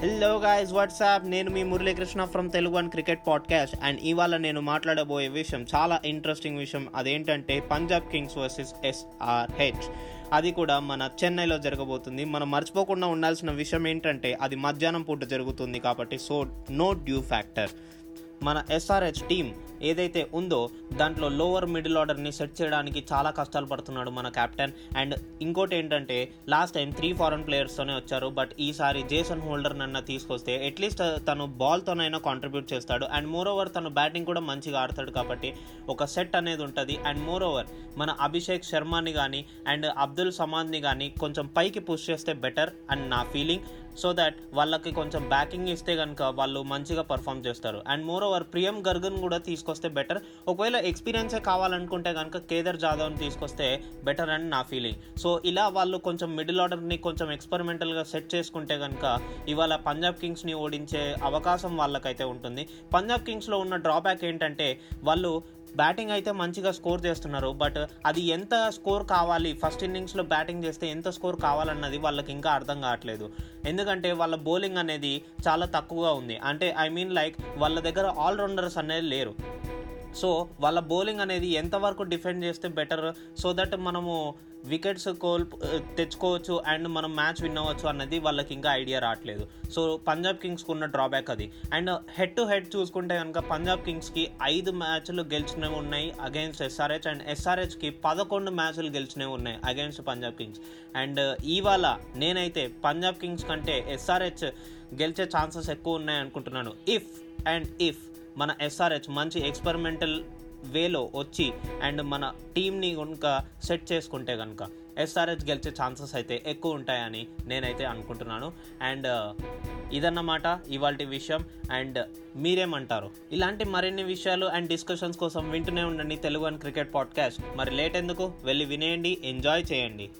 Hello guys what's up నేను మీ Muralikrishna from Telugu one cricket podcast and ఇవాళ నేను మాట్లాడబోయే విషయం చాలా ఇంట్రెస్టింగ్ విషయం. అదేంటంటే పంజాబ్ కింగ్స్ వర్సెస్ ఎస్ఆర్హెచ్ అది కూడా మన చెన్నైలో జరగబోతుంది. మనం మర్చిపోకుండా ఉండాల్సిన విషయం ఏంటంటే అది మధ్యాహ్నం పూట జరుగుతుంది కాబట్టి సో నో డ్యూ ఫ్యాక్టర్ మన ఎస్ఆర్హెచ్ టీం ఏదైతే ఉందో దాంట్లో లోవర్ మిడిల్ ఆర్డర్ని సెట్ చేయడానికి చాలా కష్టాలు పడుతున్నాడు మన కెప్టెన్ అండ్ ఇంకోటి ఏంటంటే లాస్ట్ టైం త్రీ ఫారెన్ ప్లేయర్స్తోనే వచ్చారు. బట్ ఈసారి జేసన్ హోల్డర్ నన్న తీసుకొస్తే అట్లీస్ట్ తను బాల్తోనైనా కాంట్రిబ్యూట్ చేస్తాడు. అండ్ మోర్ ఓవర్ తను బ్యాటింగ్ కూడా మంచిగా ఆడతాడు కాబట్టి ఒక సెట్ అనేది ఉంటుంది. అండ్ మోర్ ఓవర్ మన అభిషేక్ శర్మని కానీ అండ్ అబ్దుల్ సమాద్ని కానీ కొంచెం పైకి పుష్ చేస్తే బెటర్ అండ్ నా ఫీలింగ్ సో దట్ వాళ్ళకి కొంచెం బ్యాకింగ్ ఇస్తే కనుక వాళ్ళు మంచిగా పర్ఫామ్ చేస్తారు. అండ్ మోర్ ఓవర్ ప్రియం గర్గన్ కూడా తీసుకొస్తే బెటర్ ఒకవేళ ఎక్స్పీరియన్సే కావాలనుకుంటే కనుక కేదర్ జాదవ్ని తీసుకొస్తే బెటర్ అని నా ఫీలింగ్ సో ఇలా వాళ్ళు కొంచెం మిడిల్ ఆర్డర్ని కొంచెం ఎక్స్పెరిమెంటల్గా సెట్ చేసుకుంటే కనుక ఇవాళ పంజాబ్ కింగ్స్ని ఓడించే అవకాశం వాళ్ళకైతే ఉంటుంది. పంజాబ్ కింగ్స్లో ఉన్న డ్రాబ్యాక్ ఏంటంటే వాళ్ళు బ్యాటింగ్ అయితే మంచిగా స్కోర్ చేస్తున్నారు బట్ అది ఎంత స్కోర్ కావాలి? ఫస్ట్ ఇన్నింగ్స్లో బ్యాటింగ్ చేస్తే ఎంత స్కోర్ కావాలన్నది వాళ్ళకి ఇంకా అర్థం కావట్లేదు. ఎందుకంటే వాళ్ళ బౌలింగ్ అనేది చాలా తక్కువగా ఉంది. అంటే ఐ మీన్ లైక్ వాళ్ళ దగ్గర ఆల్రౌండర్స్ అనేది లేరు. సో వాళ్ళ బౌలింగ్ అనేది ఎంతవరకు డిఫెండ్ చేస్తే బెటర్ సో దట్ మనము వికెట్స్ కోల్ తెచ్చుకోవచ్చు అండ్ మనం మ్యాచ్ విన్ అవ్వచ్చు అన్నది వాళ్ళకి ఇంకా ఐడియా రావట్లేదు. సో పంజాబ్ కింగ్స్కి ఉన్న డ్రాబ్యాక్ అది. అండ్ హెడ్ టు హెడ్ చూసుకుంటే కనుక పంజాబ్ కింగ్స్కి ఐదు మ్యాచ్లు గెలిచినవి ఉన్నాయి అగైన్స్ ఎస్ఆర్హెచ్ అండ్ ఎస్ఆర్హెచ్కి పదకొండు మ్యాచ్లు గెలిచినవి ఉన్నాయి అగైన్స్ పంజాబ్ కింగ్స్. అండ్ ఇవాళ నేనైతే పంజాబ్ కింగ్స్ కంటే ఎస్ఆర్హెచ్ గెలిచే ఛాన్సెస్ ఎక్కువ ఉన్నాయి అనుకుంటున్నాను. ఇఫ్ అండ్ ఇఫ్ మన ఎస్ఆర్హెచ్ మంచి ఎక్స్పెరిమెంటల్ వేలో వచ్చి అండ్ మన టీంని కనుక సెట్ చేసుకుంటే కనుక ఎస్ఆర్హెచ్ గెలిచే ఛాన్సెస్ అయితే ఎక్కువ ఉంటాయని నేనైతే అనుకుంటున్నాను. అండ్ uh, ఇదన్నమాట ఇవాళ విషయం. అండ్ uh, మీరేమంటారు? ఇలాంటి మరిన్ని విషయాలు అండ్ డిస్కషన్స్ కోసం వింటూనే ఉండండి తెలుగు అండ్ క్రికెట్ పాడ్కాస్ట్ మరి లేట్ ఎందుకు? వెళ్ళి వినేయండి ఎంజాయ్ చేయండి.